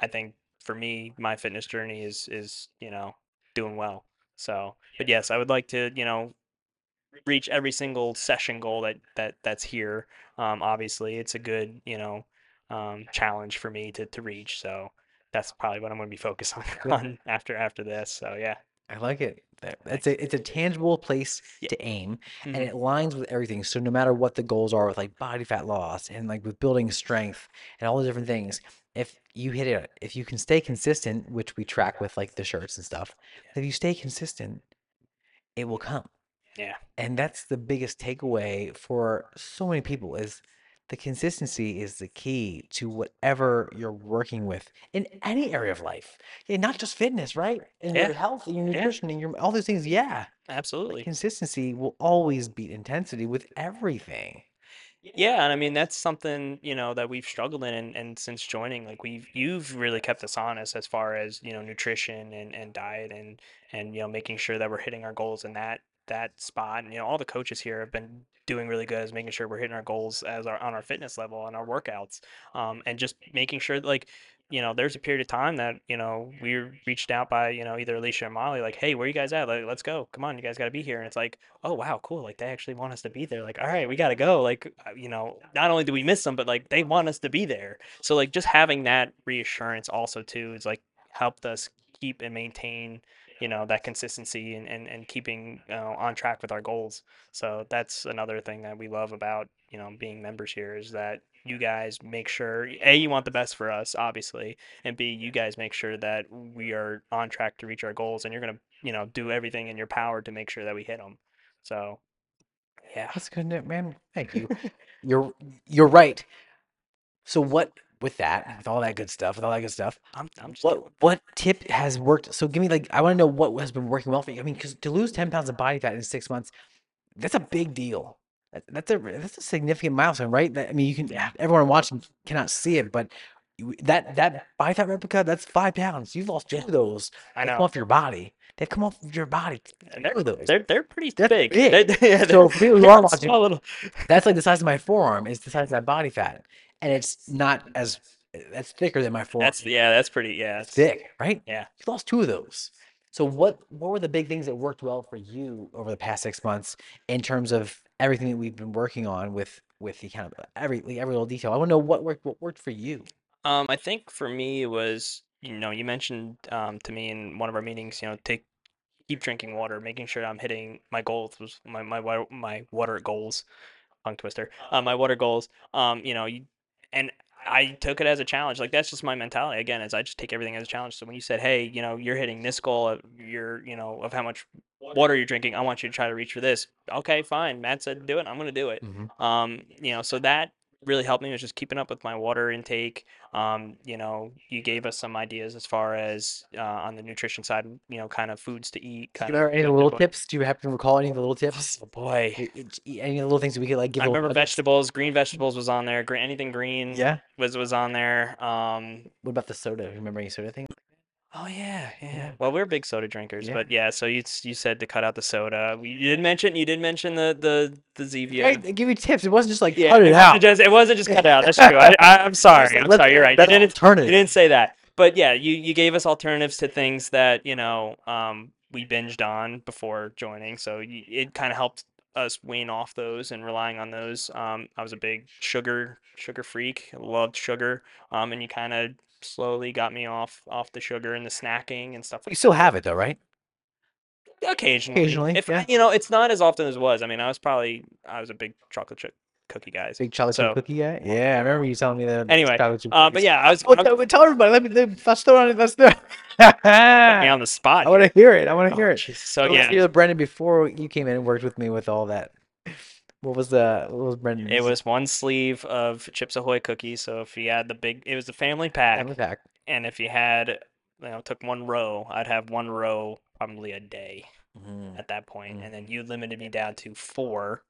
Speaker 1: I think for me, my fitness journey is, is, you know, doing well. So, but yes, I would like to, you know, reach every single session goal that that that's here. Um, obviously, it's a good, you know, um, challenge for me to to reach. So that's probably what I'm going to be focused on, on after after this. So yeah.
Speaker 2: I like it. That- It's a it's a tangible place
Speaker 1: Yeah.
Speaker 2: to aim, and
Speaker 1: Mhm.
Speaker 2: it aligns with everything. So no matter what the goals are with like body fat loss and like with building strength and all the different things, if you hit it, if you can stay consistent, which we track with like the shirts and stuff, if you stay consistent, it will come.
Speaker 1: Yeah.
Speaker 2: And that's the biggest takeaway for so many people is the consistency is the key to whatever you're working with in any area of life. And not just fitness, right? In
Speaker 1: Yeah.
Speaker 2: your health, in your
Speaker 1: Yeah.
Speaker 2: nutrition, in your all those things. Yeah.
Speaker 1: Absolutely.
Speaker 2: consistency will always beat intensity with everything.
Speaker 1: Yeah, and I mean that's something, you know, that we've struggled in and, and since joining, like we've you've really kept us honest as far as, you know, nutrition and, and diet and and you know, making sure that we're hitting our goals in that that spot. And you know, all the coaches here have been doing really good as making sure we're hitting our goals as our on our fitness level and our workouts. Um, and just making sure like you know, there's a period of time that, you know, we reached out by, you know, either Alicia or Molly, like, hey, where you guys at? Like, let's go. Come on, you guys got to be here. And it's like, oh, wow, cool. Like, they actually want us to be there. Like, all right, we got to go. Like, uh, you know, not only do we miss them, but like, they want us to be there. So, like, just having that reassurance also, too, is like helped us keep and maintain, you know, that consistency and, and, and keeping you know, on track with our goals. So, that's another thing that we love about, you know, being members here is that you guys make sure a you want the best for us obviously and b you guys make sure that we are on track to reach our goals and you're going to you know do everything in your power to make sure that we hit them so yeah
Speaker 2: That's good, man. Thank you. You're you're right. So what with that, with all that good stuff, with all that good stuff,
Speaker 1: i'm, I'm just
Speaker 2: what what tip has worked? So give me like I want to know what has been working well for you. I mean, because to lose ten pounds of body fat in six months, that's a big deal. That- That's a that's a significant milestone, right? That, I mean, you can everyone watching cannot see it, but that that body fat replica, that's five pounds. You've lost two of those.
Speaker 1: i
Speaker 2: They come
Speaker 1: know
Speaker 2: off your body. They've come off your body.
Speaker 1: they're, they're they're pretty
Speaker 2: That's
Speaker 1: big,
Speaker 2: big.
Speaker 1: They- yeah,
Speaker 2: So
Speaker 1: they're-
Speaker 2: for people who
Speaker 1: they're
Speaker 2: watching-
Speaker 1: little
Speaker 2: That's like the size of my forearm. Is the size of that body fat, and it's not as that's thicker than my forearm.
Speaker 1: that's yeah that's pretty yeah
Speaker 2: It's
Speaker 1: it's-
Speaker 2: thick, right?
Speaker 1: yeah
Speaker 2: You lost two of those. So what what were the big things that worked well for you over the past six months in terms of everything that we've been working on with with the kind of every every little detail? I want to know what worked what worked for you.
Speaker 1: Um, I think for me it was, you know, you mentioned um, to me in one of our meetings, you know, take keep drinking water, making sure I'm hitting my goals was my my my water goals, tongue twister, uh, my water goals. Um, you know, you, and I took it as a challenge. Like that's just my mentality. Again, is I just take everything as a challenge. So when you said, hey, you know, you're hitting this goal, of your, you know, of how much water you're drinking, I want you to try to reach for this. Okay, fine. Matt said do it. I'm gonna do it. Um, you know, so that really helped me was just keeping up with my water intake. Um, you know, you gave us some ideas as far as uh, on the nutrition side, you know, kind of foods to eat.
Speaker 2: Do
Speaker 1: Kind
Speaker 2: you remember any of the little tips? Do you happen to recall any of the little tips?
Speaker 1: Oh boy,
Speaker 2: Any of the little things we could like give?
Speaker 1: I remember vegetables. Green vegetables was on there. Green, anything green
Speaker 2: Yeah.
Speaker 1: was was on there. Um,
Speaker 2: What about the soda? Remember any soda thing?
Speaker 1: Oh yeah, yeah.
Speaker 2: Yeah.
Speaker 1: Well, we're big soda drinkers,
Speaker 2: Yeah.
Speaker 1: but yeah. So you you said to cut out the soda. We- You did mention you did mention the the the Zevia.
Speaker 2: They give you tips. It wasn't just like
Speaker 1: Yeah,
Speaker 2: cut
Speaker 1: it
Speaker 2: it
Speaker 1: wasn't
Speaker 2: out.
Speaker 1: just it wasn't just cut out. That's true. I, I I'm sorry. I'm sorry. You're right. You didn't
Speaker 2: alternative.
Speaker 1: you didn't say that. But yeah, you you gave us alternatives to things that you know um we binged on before joining. So you, it kind of helped us wean off those and relying on those. Um, I was a big sugar sugar freak. Loved sugar. Um, and you kind of slowly got me off off the sugar and the snacking and stuff
Speaker 2: You
Speaker 1: like
Speaker 2: still have it though, right?
Speaker 1: occasionally.
Speaker 2: Occasionally,
Speaker 1: If
Speaker 2: yeah.
Speaker 1: you know, it's not as often as it was. I mean, I was probably I was a big chocolate chip cookie guy.
Speaker 2: Big chocolate chip
Speaker 1: So-
Speaker 2: cookie guy. Yeah, I remember you telling me that.
Speaker 1: Anyway,
Speaker 2: chocolate chip
Speaker 1: Uh, but yeah, I was
Speaker 2: Oh,
Speaker 1: I-
Speaker 2: tell, tell everybody. Let me. Let, let's throw it on. Let's do it.
Speaker 1: me on the spot.
Speaker 2: I want to hear it. I want to
Speaker 1: Oh,
Speaker 2: hear it.
Speaker 1: jeez. So yeah,
Speaker 2: hear Brendan before you came in and worked with me with all that. What was the? What was Brendan?
Speaker 1: it was one sleeve of Chips Ahoy cookies. So if you had the big, it was the family pack,
Speaker 2: family pack.
Speaker 1: and if you had, you know, took one row, I'd have one row probably a day
Speaker 2: Mhm.
Speaker 1: at that point,
Speaker 2: Mm.
Speaker 1: and then you limited me down to four,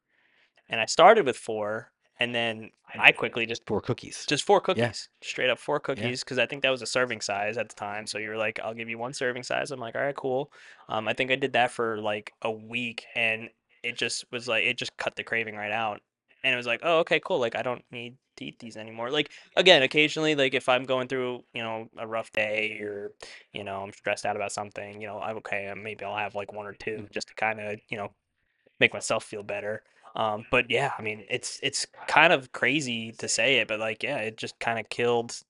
Speaker 1: and I started with four, and then I quickly just
Speaker 2: Four cookies.
Speaker 1: just four cookies, straight up four cookies, because I think that was a serving size at the time. So you were like, "I'll give you one serving size." I'm like, "All right, cool." Um, I think I did that for like a week, and it just was like it just cut the craving right out, and it was like, "Oh, okay, cool." Like I don't need to eat these anymore. Like again, occasionally, like if I'm going through you know a rough day or you know I'm stressed out about something, you know, I'm okay. uh, Maybe I'll have like one or two just to kind of you know make myself feel better. Um, but yeah, I mean, it's it's kind of crazy to say it, but like, yeah, it just kind of killed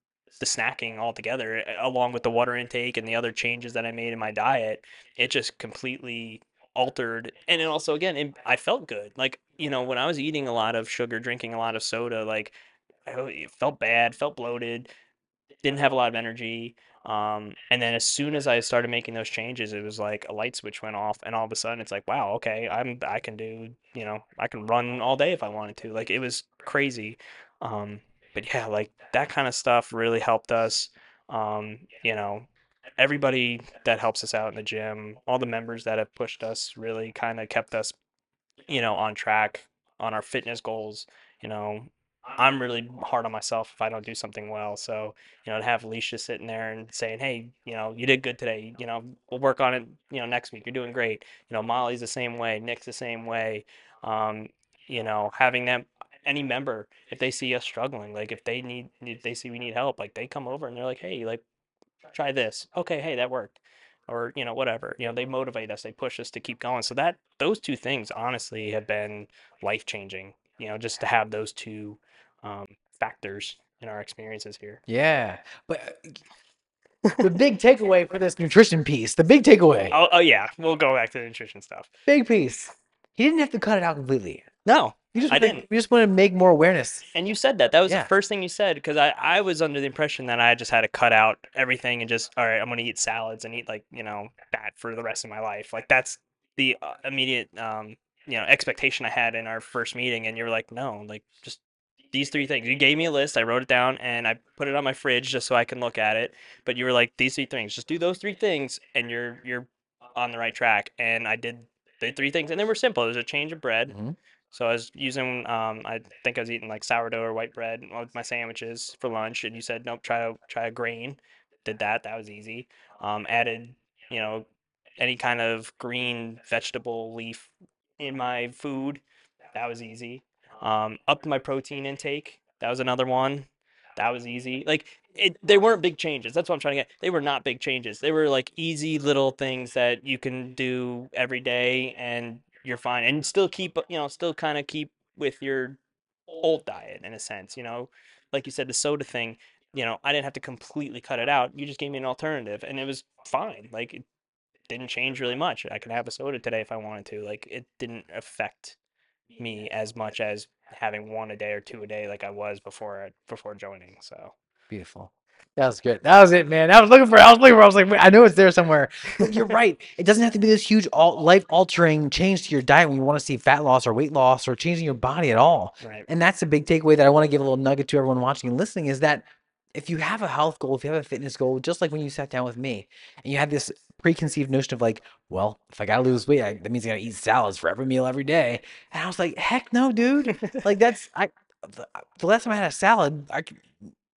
Speaker 1: the snacking altogether, along with the water intake and the other changes that I made in my diet. It just completely altered, and then also again, it, I felt good. Like you know, when I was eating a lot of sugar, drinking a lot of soda, like I felt bad, felt bloated, didn't have a lot of energy. Um, and then as soon as I started making those changes, it was like a light switch went off, and all of a sudden it's like, wow, okay, I'm I can do, you know, I can run all day if I wanted to. Like it was crazy. Um, but yeah, like that kind of stuff really helped us. Um, you know, everybody that helps us out in the gym, all the members that have pushed us really kind of kept us, you know, on track on our fitness goals. You know, I'm really hard on myself if I don't do something well. So, you know, to have Alicia sitting there and saying, "Hey, you know, you did good today. You know, we'll work on it. You know, next week. You're doing great." You know, Molly's the same way. Nick's the same way. Um, you know, having them, any member, if they see us struggling, like if they need, if they see we need help, like they come over and they're like, "Hey, like, try this. Okay, hey, that worked." Or you know, whatever. You know, they motivate us. They push us to keep going. So that those two things, honestly, have been life changing. You know, just to have those two um, factors in our experiences here.
Speaker 2: Yeah, but uh, the big takeaway for this nutrition piece, the big takeaway,
Speaker 1: Oh, oh yeah, we'll go back to the nutrition stuff.
Speaker 2: big piece. He didn't have to cut it out completely.
Speaker 1: No,
Speaker 2: You just
Speaker 1: I didn't.
Speaker 2: You just want to make more awareness.
Speaker 1: and you said that. That was
Speaker 2: Yeah.
Speaker 1: the first thing you said because I, I was under the impression that I just had to cut out everything and just all right, I'm gonna eat salads and eat like you know that for the rest of my life. Like that's the uh, immediate um you know expectation I had in our first meeting, and you were like, no, like just these three things. You gave me a list. I wrote it down and I put it on my fridge just so I can look at it. But you were like, these three things. Just do those three things, and you're you're on the right track. And I did the three things, and they were simple. It was a change of bread.
Speaker 2: Mhm.
Speaker 1: So I was using, um, I think I was eating like sourdough or white bread with my sandwiches for lunch, and you said, nope, try a try a grain. Did that. That was easy. Um, added, you know, any kind of green vegetable leaf in my food. That was easy. Um, upped my protein intake. That was another one. That was easy. Like it, they weren't big changes. That's what I'm trying to get. They were not big changes. They were like easy little things that you can do every day, and you're fine, and still keep, you know, still kind of keep with your old diet in a sense. You know, like you said, the soda thing. You know, I didn't have to completely cut it out. You just gave me an alternative, and it was fine. Like it didn't change really much. I could have a soda today if I wanted to. Like it didn't affect me as much as having one a day or two a day like I was before before joining. So
Speaker 2: Beautiful. That was good. That was it, man. I was looking for. I was looking for. I was like, "Wait, I know it's there somewhere. But you're right. It doesn't have to be this huge, all life altering change to your diet when you want to see fat loss or weight loss or changing your body at all.
Speaker 1: right,
Speaker 2: And that's a big takeaway that I want to give a little nugget to everyone watching and listening is that if you have a health goal, if you have a fitness goal, just like when you sat down with me and you had this preconceived notion of like, well, if I gotta lose weight, I, that means I gotta eat salads for every meal every day. And I was like, heck no, dude. like that's I. The, the last time I had a salad, I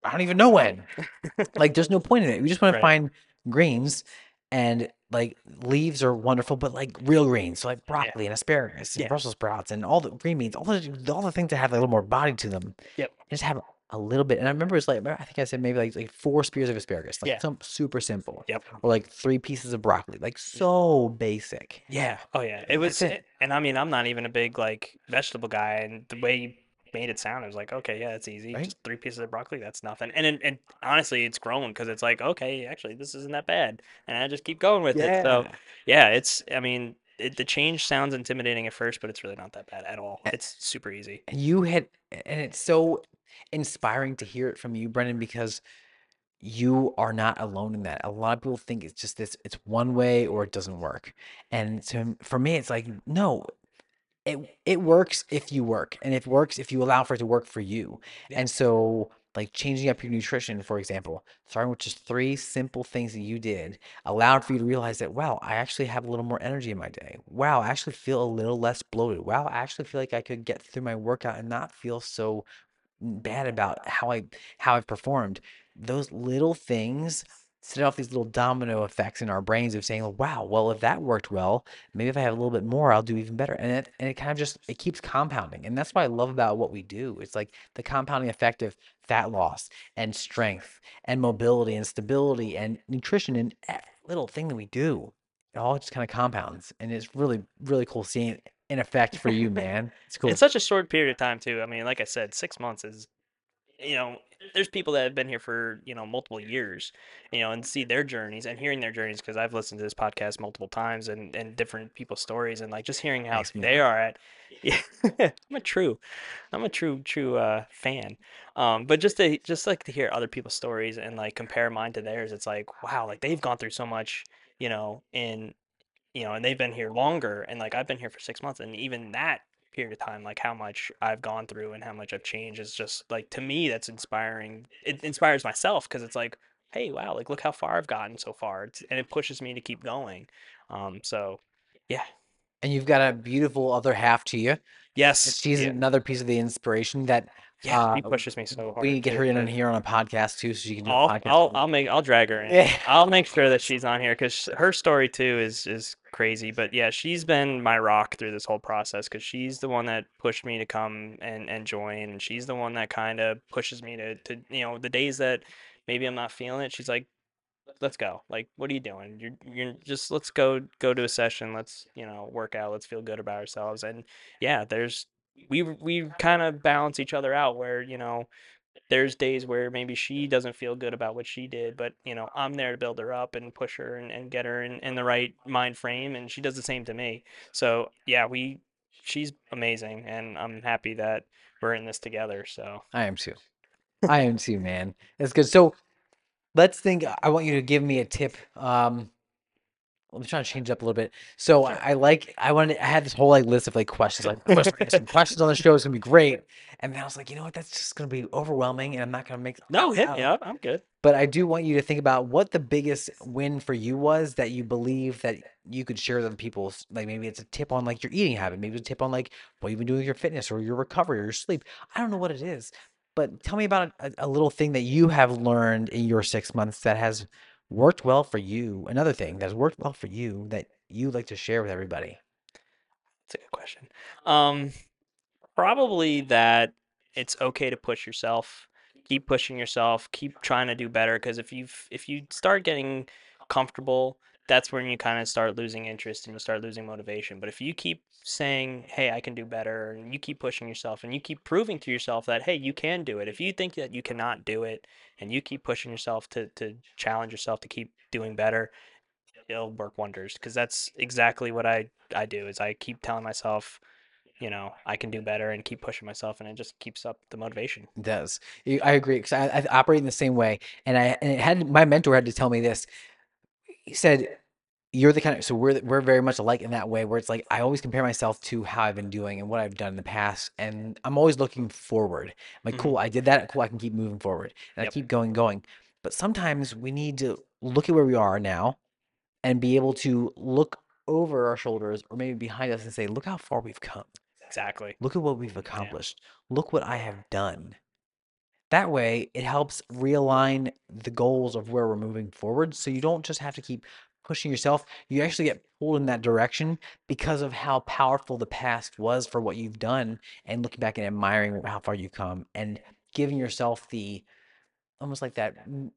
Speaker 2: I don't even know when. like, there's no point in it. We just want
Speaker 1: Right.
Speaker 2: to find greens and like leaves are wonderful, but like real greens, so like
Speaker 1: Yeah.
Speaker 2: broccoli and asparagus and
Speaker 1: Yeah.
Speaker 2: Brussels sprouts and all the green beans, all the all the things that have like, a little more body to them,
Speaker 1: Yep.
Speaker 2: just have a little bit. And I remember it's like I think I said maybe like like four spears of asparagus, like
Speaker 1: Yeah.
Speaker 2: some super simple,
Speaker 1: Yep.
Speaker 2: or like three pieces of broccoli, like so basic.
Speaker 1: Yeah. Oh yeah. It was,
Speaker 2: it.
Speaker 1: and I mean, I'm not even a big like vegetable guy, and the way you made it sound, it was like, okay, yeah, it's easy.
Speaker 2: Right?
Speaker 1: Just three pieces of broccoli, that's nothing. And and, and honestly, it's grown because it's like, okay, actually, this isn't that bad, and I just keep going with it. So
Speaker 2: Yeah.
Speaker 1: yeah, it's. I mean, it, the change sounds intimidating at first, but it's really not that bad at all. It's super easy.
Speaker 2: And you had, and it's so inspiring to hear it from you, Brendan, because you are not alone in that. A lot of people think it's just this, it's one way or it doesn't work. And so for me, it's like, no, it it works if you work, and it works if you allow for it to work for you.
Speaker 1: Yeah.
Speaker 2: And so, like changing up your nutrition, for example, starting with just three simple things that you did, allowed for you to realize that, wow, I actually have a little more energy in my day. Wow, I actually feel a little less bloated. Wow, I actually feel like I could get through my workout and not feel so bad about how I how I've performed. Those little things set off these little domino effects in our brains of saying, "Wow, well, if that worked well, maybe if I have a little bit more, I'll do even better." And it and it kind of just it keeps compounding, and that's what I love about what we do. It's like the compounding effect of fat loss and strength and mobility and stability and nutrition and little thing that we do. It all just kind of compounds, and it's really really cool seeing it in effect for you, man. It's cool.
Speaker 1: It's such a short period of time too. I mean, like I said, six months is, you know, there's people that have been here for you know multiple years, you know, and see their journeys and hearing their journeys because I've listened to this podcast multiple times and and different people's stories and like just hearing how they are at. Yeah, I'm a true, I'm a true true uh, fan. Um, but just to just like to hear other people's stories and like compare mine to theirs, it's like wow, like they've gone through so much, you know, in you know, and they've been here longer, and like I've been here for six months, and even that period of time, like how much I've gone through and how much I've changed is just like to me that's inspiring. It inspires myself because it's like, hey, wow, like look how far I've gotten so far, it's, and it pushes me to keep going. Um, so yeah,
Speaker 2: And you've got a beautiful other half to you.
Speaker 1: Yes,
Speaker 2: she's
Speaker 1: yeah,
Speaker 2: another piece of the inspiration that
Speaker 1: yeah, she
Speaker 2: uh,
Speaker 1: pushes me so hard
Speaker 2: We get her in on here on a podcast too, so she can do a
Speaker 1: I'll,
Speaker 2: podcast.
Speaker 1: I'll. I'll make, I'll drag her in.
Speaker 2: Yeah.
Speaker 1: I'll make sure that she's on here because her story too is is crazy. But yeah, she's been my rock through this whole process because she's the one that pushed me to come and and join, and she's the one that kind of pushes me to to you know the days that maybe I'm not feeling it. She's like, let's go. Like, what are you doing? You're you're just let's go go to a session. Let's you know work out. Let's feel good about ourselves. And yeah, there's we we kind of balance each other out where you know there's days where maybe she doesn't feel good about what she did, but you know, I'm there to build her up and push her and, and get her in, in the right mind frame and she does the same to me. So yeah, we she's amazing and I'm happy that we're in this together. So
Speaker 2: I am too. I am too, man. That's good. So let's think. I want you to give me a tip. Um, I'm trying to change it up a little bit. So. I, I like. I wanted. I had this whole like list of like questions. Like, I'm gonna some questions on the show. It's gonna be great. And then I was like, you know what? That's just gonna be overwhelming, and I'm not gonna make.
Speaker 1: no, hit me um, up. I'm good.
Speaker 2: But I do want you to think about what the biggest win for you was that you believe that you could share with other people. Like maybe it's a tip on like your eating habit, maybe it's a tip on like what you've been doing with your fitness or your recovery or your sleep. I don't know what it is, but tell me about a, a little thing that you have learned in your six months that has worked well for you. Another thing that's worked well for you that you like to share with everybody.
Speaker 1: That's a good question. Um, probably that it's okay to push yourself. Keep pushing yourself. Keep trying to do better. Because if you if you start getting comfortable, that's when you kind of start losing interest and you start losing motivation. But if you keep saying, "Hey, I can do better," and you keep pushing yourself and you keep proving to yourself that, "Hey, you can do it." If you think that you cannot do it, and you keep pushing yourself to to challenge yourself to keep doing better, it'll work wonders. Because that's exactly what I I do. Is I keep telling myself you know, I can do better and keep pushing myself, and it just keeps up the motivation.
Speaker 2: It does. i agree because I, I operate in the same way. And I and it had my mentor had to tell me this. He said, "You're the kind of so we're we're very much alike in that way. Where it's like I always compare myself to how I've been doing and what I've done in the past, and I'm always looking forward. I'm like,
Speaker 1: Mhm.
Speaker 2: cool, I did that. Cool, I can keep moving forward, and I keep going, going. But sometimes we need to look at where we are now and be able to look over our shoulders or maybe behind us and say, look how far we've come.
Speaker 1: Exactly.
Speaker 2: Look at what we've accomplished. Look what I have done. That way, it helps realign the goals of where we're moving forward. So you don't just have to keep pushing yourself. You actually get pulled in that direction because of how powerful the past was for what you've done and looking back and admiring how far you've come and giving yourself the almost like that mm,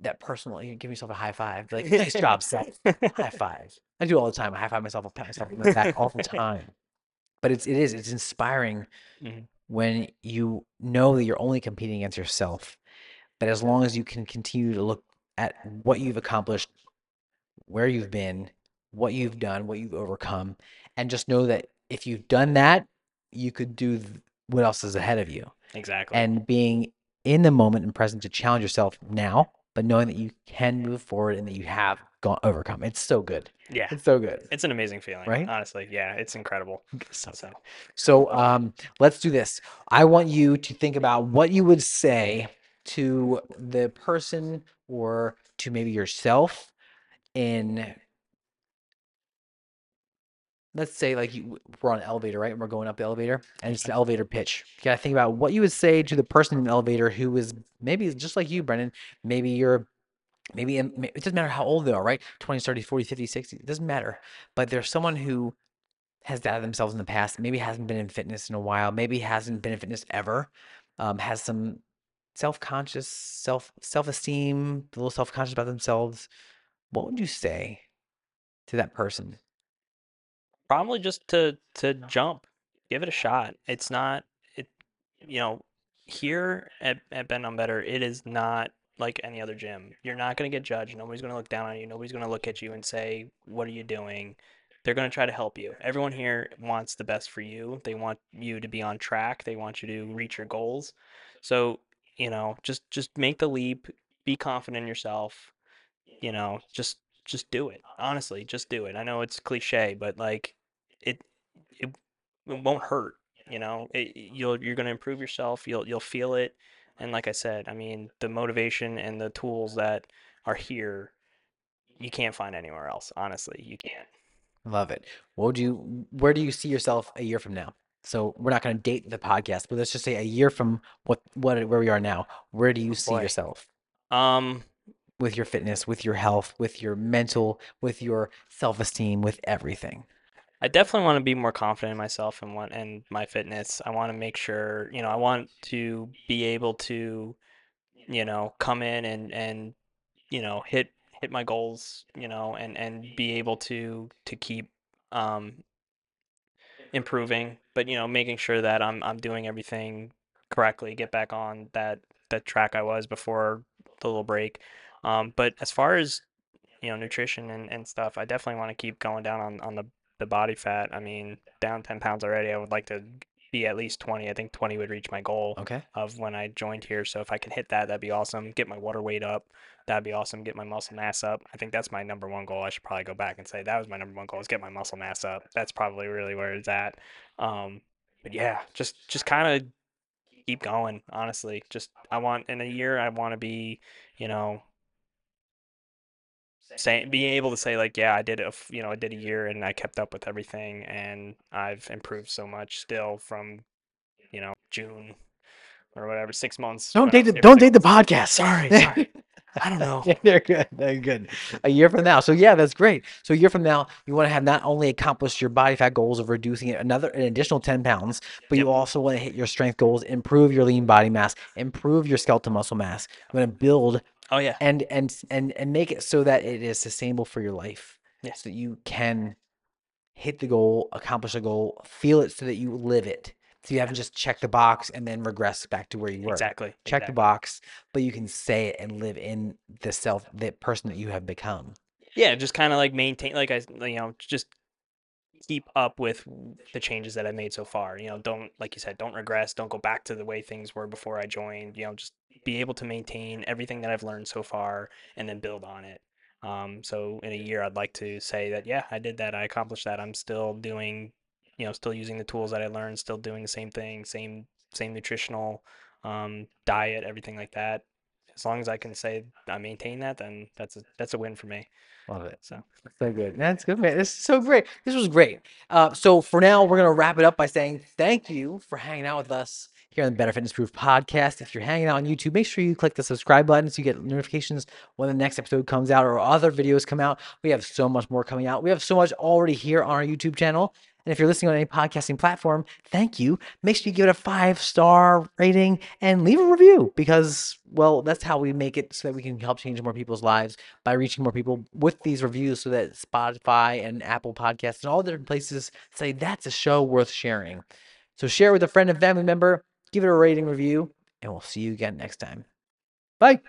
Speaker 2: that personal you give yourself a high five like nice job Seth high five I do all the time I high five myself I'll pat myself on the back all the time but it's it is it's inspiring
Speaker 1: Mhm.
Speaker 2: When you know that you're only competing against yourself but as long as you can continue to look at what you've accomplished where you've been what you've done what you've overcome and just know that if you've done that you could do what else is ahead of you
Speaker 1: Exactly.
Speaker 2: and being in the moment and present to challenge yourself now, but knowing that you can move forward and that you have gone overcome. It's so good.
Speaker 1: yeah,
Speaker 2: It's so good.
Speaker 1: it's an amazing feeling,
Speaker 2: Right?
Speaker 1: Honestly, yeah, it's incredible.
Speaker 2: So,
Speaker 1: So,
Speaker 2: so um, let's do this. I want you to think about what you would say to the person or to maybe yourself in let's say like you, we're on an elevator, right? And we're going up the elevator, and it's an elevator pitch. You gotta think about what you would say to the person in the elevator who is maybe just like you, Brendan. Maybe you're, maybe it doesn't matter how old they are, right? 20s, 30s, 40s, 50s, 60s. It doesn't matter. But there's someone who has doubted themselves in the past. Maybe hasn't been in fitness in a while. Maybe hasn't been in fitness ever. Um, has some self-conscious, self self-esteem, a little self-conscious about themselves. What would you say to that person?
Speaker 1: probably just to to jump, give it a shot. It's not it, you know, here at at Bent on Better, it is not like any other gym. You're not going to get judged. Nobody's going to look down on you. Nobody's going to look at you and say, "What are you doing?" They're going to try to help you. Everyone here wants the best for you. They want you to be on track. They want you to reach your goals. So, you know, just just make the leap. Be confident in yourself. You know, just just do it. Honestly, just do it. I know it's cliche, but like it it, it won't hurt, you know. It, you'll you're going to improve yourself. You'll you'll feel it. And like I said, I mean, the motivation and the tools that are here, you can't find anywhere else. Honestly, you can't.
Speaker 2: Love it. What would you, where do you see yourself a year from now? So we're not going to date the podcast, but let's just say a year from what, what, where we are now. Where do you see
Speaker 1: boy.
Speaker 2: yourself
Speaker 1: Um,
Speaker 2: with your fitness, with your health, with your mental, with your self-esteem, with everything?
Speaker 1: I definitely want to be more confident in myself and want and my fitness. I want to make sure, you know, I want to be able to, you know, come in and and you know, hit hit my goals, you know, and and be able to to keep um improving, but you know, making sure that I'm I'm doing everything correctly, get back on that that track I was before the little break. Um, but as far as you know, nutrition and, and stuff, I definitely want to keep going down on, on the, the body fat. I mean, down 10 pounds already. I would like to be at least 20. I think 20 would reach my goal
Speaker 2: Okay.
Speaker 1: of when I joined here. So if I can hit that, that'd be awesome. Get my water weight up. That'd be awesome. Get my muscle mass up. I think that's my number one goal. I should probably go back and say that was my number one goal is get my muscle mass up. That's probably really where it's at. Um, but yeah, just just kind of keep going, honestly. Just I want in a year I want to be, you know, saying being able to say like yeah i did a you know i did a year and i kept up with everything and i've improved so much still from you know june or whatever six months
Speaker 2: Don't date the, don't date the podcast.
Speaker 1: Sorry, sorry. I don't know.
Speaker 2: They're good. They're good. A year from now. So yeah, that's great. So a year from now, you want to have not only accomplished your body fat goals of reducing it another an additional 10 pounds, but you also want to hit your strength goals, improve your lean body mass, improve your skeletal muscle mass. You want to build
Speaker 1: oh yeah
Speaker 2: and and and and make it so that it is sustainable for your life.
Speaker 1: Yeah.
Speaker 2: So that you can hit the goal, accomplish a goal, feel it so that you live it. So you haven't just checked the box and then regress back to where you were
Speaker 1: exactly
Speaker 2: check the box, but you can say it and live in the self, the person that you have become.
Speaker 1: yeah just kind of like maintain like I, you know just keep up with the changes that I've made so far you know don't like you said don't regress don't go back to the way things were before i joined you know just be able to maintain everything that i've learned so far and then build on it. Um, so in a year i'd like to say that yeah i did that i accomplished that i'm still doing you know still using the tools that i learned still doing the same thing same same nutritional um, diet everything like that as long as i can say i maintain that then that's a that's a win for me
Speaker 2: Love it.
Speaker 1: so
Speaker 2: So good. That's good, man. This is so great. This was great. Uh, so for now, we're gonna wrap it up by saying thank you for hanging out with us here on the Better Fitness Proof podcast. If you're hanging out on YouTube, make sure you click the subscribe button so you get notifications when the next episode comes out or other videos come out. We have so much more coming out. We have so much already here on our YouTube channel. And if you're listening on any podcasting platform, thank you. Make sure you give it a five star rating and leave a review because, well, that's how we make it so that we can help change more people's lives by reaching more people with these reviews so that Spotify and Apple Podcasts and all the different places say that's a show worth sharing. So share with a friend and family member, give it a rating review, and we'll see you again next time. Bye.